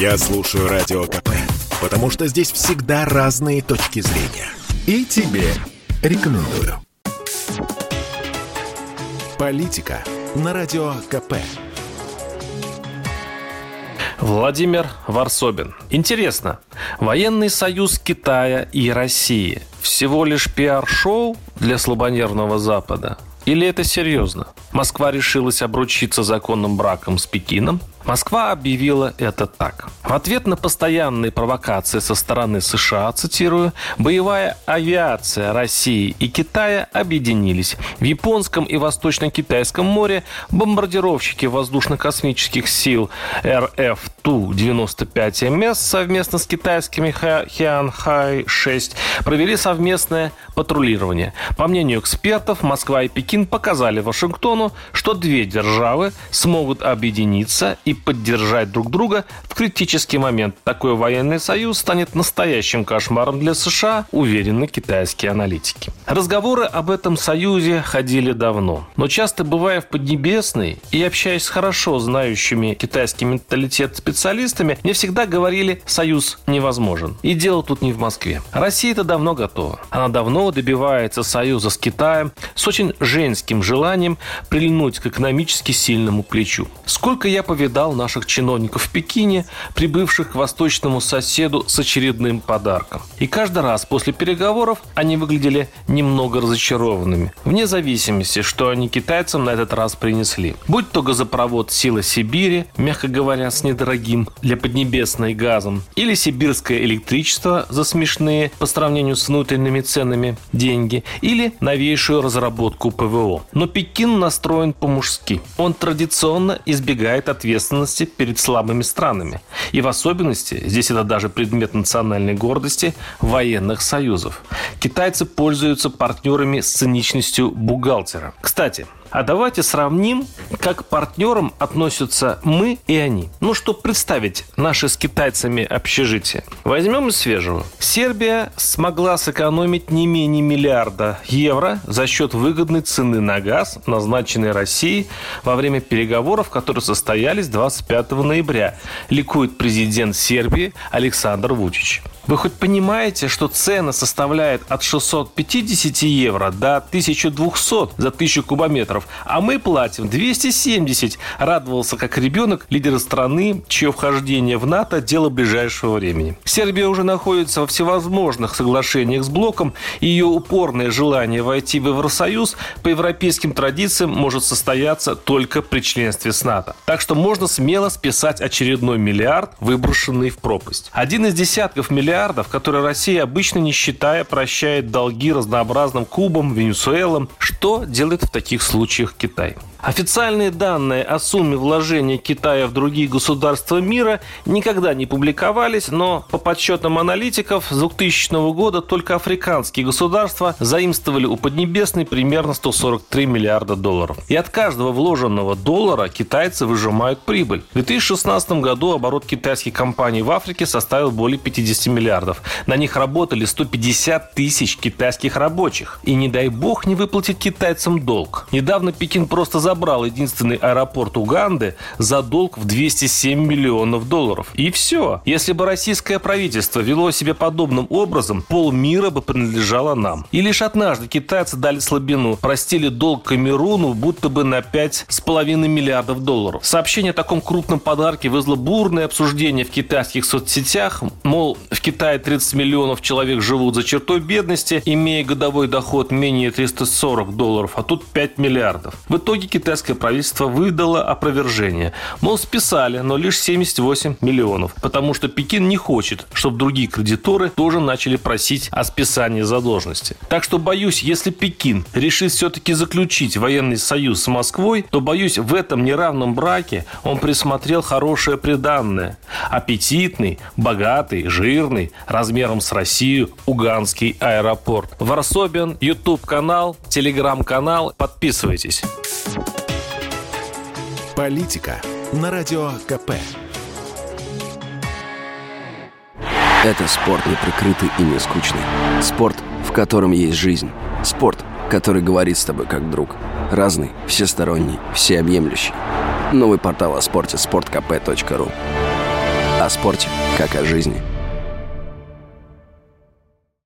Я слушаю Радио КП, потому что здесь всегда разные точки зрения. И тебе рекомендую. Политика на Радио КП. Владимир Варсобин. Интересно, военный союз Китая и России всего лишь пиар-шоу для слабонервного Запада? Или это серьезно? Москва решилась обручиться законным браком с Пекином, Москва объявила это так. В ответ на постоянные провокации со стороны США, цитирую, боевая авиация России и Китая объединились. В Японском и Восточно-Китайском море бомбардировщики воздушно-космических сил РФ Ту-95МС совместно с китайскими Хианхай-6 провели совместное патрулирование. По мнению экспертов, Москва и Пекин показали Вашингтону, что две державы смогут объединиться и поддержать друг друга в критический момент. Такой военный союз станет настоящим кошмаром для США, уверены китайские аналитики. Разговоры об этом союзе ходили давно. Но часто бывая в Поднебесной и общаясь с хорошо знающими китайский менталитет специалистами, мне всегда говорили, союз невозможен. И дело тут не в Москве. Россия это давно готова. Она давно добивается союза с Китаем с очень женским желанием прильнуть к экономически сильному плечу. Сколько я повидал наших чиновников в Пекине, прибывших к восточному соседу с очередным подарком. И каждый раз после переговоров они выглядели немного разочарованными, вне зависимости, что они китайцам на этот раз принесли. Будь то газопровод «Сила Сибири», мягко говоря, с недорогим для Поднебесной газом, или сибирское электричество за смешные по сравнению с внутренними ценами деньги, или новейшую разработку ПВО. Но Пекин настроен по-мужски. Он традиционно избегает ответственности перед слабыми странами. И в особенности, здесь это даже предмет национальной гордости, военных союзов. Китайцы пользуются партнерами с циничностью бухгалтера. Кстати, а давайте сравним, как к партнерам относятся мы и они. Ну, чтобы представить наши с китайцами общежитие. Возьмем из свежего. Сербия смогла сэкономить не менее миллиарда евро за счет выгодной цены на газ, назначенной Россией во время переговоров, которые состоялись 25 ноября. Ликует президент Сербии Александр Вучич. Вы хоть понимаете, что цена составляет от 650 евро до 1200 за 1000 кубометров, а мы платим 270, радовался как ребенок лидер страны, чье вхождение в НАТО – дело ближайшего времени. Сербия уже находится во всевозможных соглашениях с блоком, и ее упорное желание войти в Евросоюз по европейским традициям может состояться только при членстве с НАТО. Так что можно смело списать очередной миллиард, выброшенный в пропасть. Один из десятков миллиардов миллиардов, которые Россия обычно не считая прощает долги разнообразным Кубам, Венесуэлам. Что делает в таких случаях Китай? Официальные данные о сумме вложения Китая в другие государства мира никогда не публиковались, но по подсчетам аналитиков с 2000 года только африканские государства заимствовали у Поднебесной примерно 143 миллиарда долларов. И от каждого вложенного доллара китайцы выжимают прибыль. В 2016 году оборот китайских компаний в Африке составил более 50 миллиардов. На них работали 150 тысяч китайских рабочих. И не дай бог не выплатить китайцам долг. Недавно Пекин просто забрал единственный аэропорт Уганды за долг в 207 миллионов долларов. И все. Если бы российское правительство вело себя подобным образом, полмира бы принадлежало нам. И лишь однажды китайцы дали слабину, простили долг Камеруну будто бы на 5,5 миллиардов долларов. Сообщение о таком крупном подарке вызвало бурное обсуждение в китайских соцсетях. Мол, в Китае 30 миллионов человек живут за чертой бедности, имея годовой доход менее 340 долларов, а тут 5 миллиардов. В итоге китайское правительство выдало опровержение. Мол, списали, но лишь 78 миллионов, потому что Пекин не хочет, чтобы другие кредиторы тоже начали просить о списании задолженности. Так что, боюсь, если Пекин решит все-таки заключить военный союз с Москвой, то, боюсь, в этом неравном браке он присмотрел хорошее приданное. Аппетитный, богатый, жирный, размером с Россию, Уганский аэропорт. Варсобин, YouTube-канал, Телеграм-канал. Подписывайтесь. Политика на Радио КП. Это спорт неприкрытый и не скучный. Спорт, в котором есть жизнь. Спорт, который говорит с тобой как друг. Разный, всесторонний, всеобъемлющий. Новый портал о спорте – sportkp.ru О спорте, как о жизни.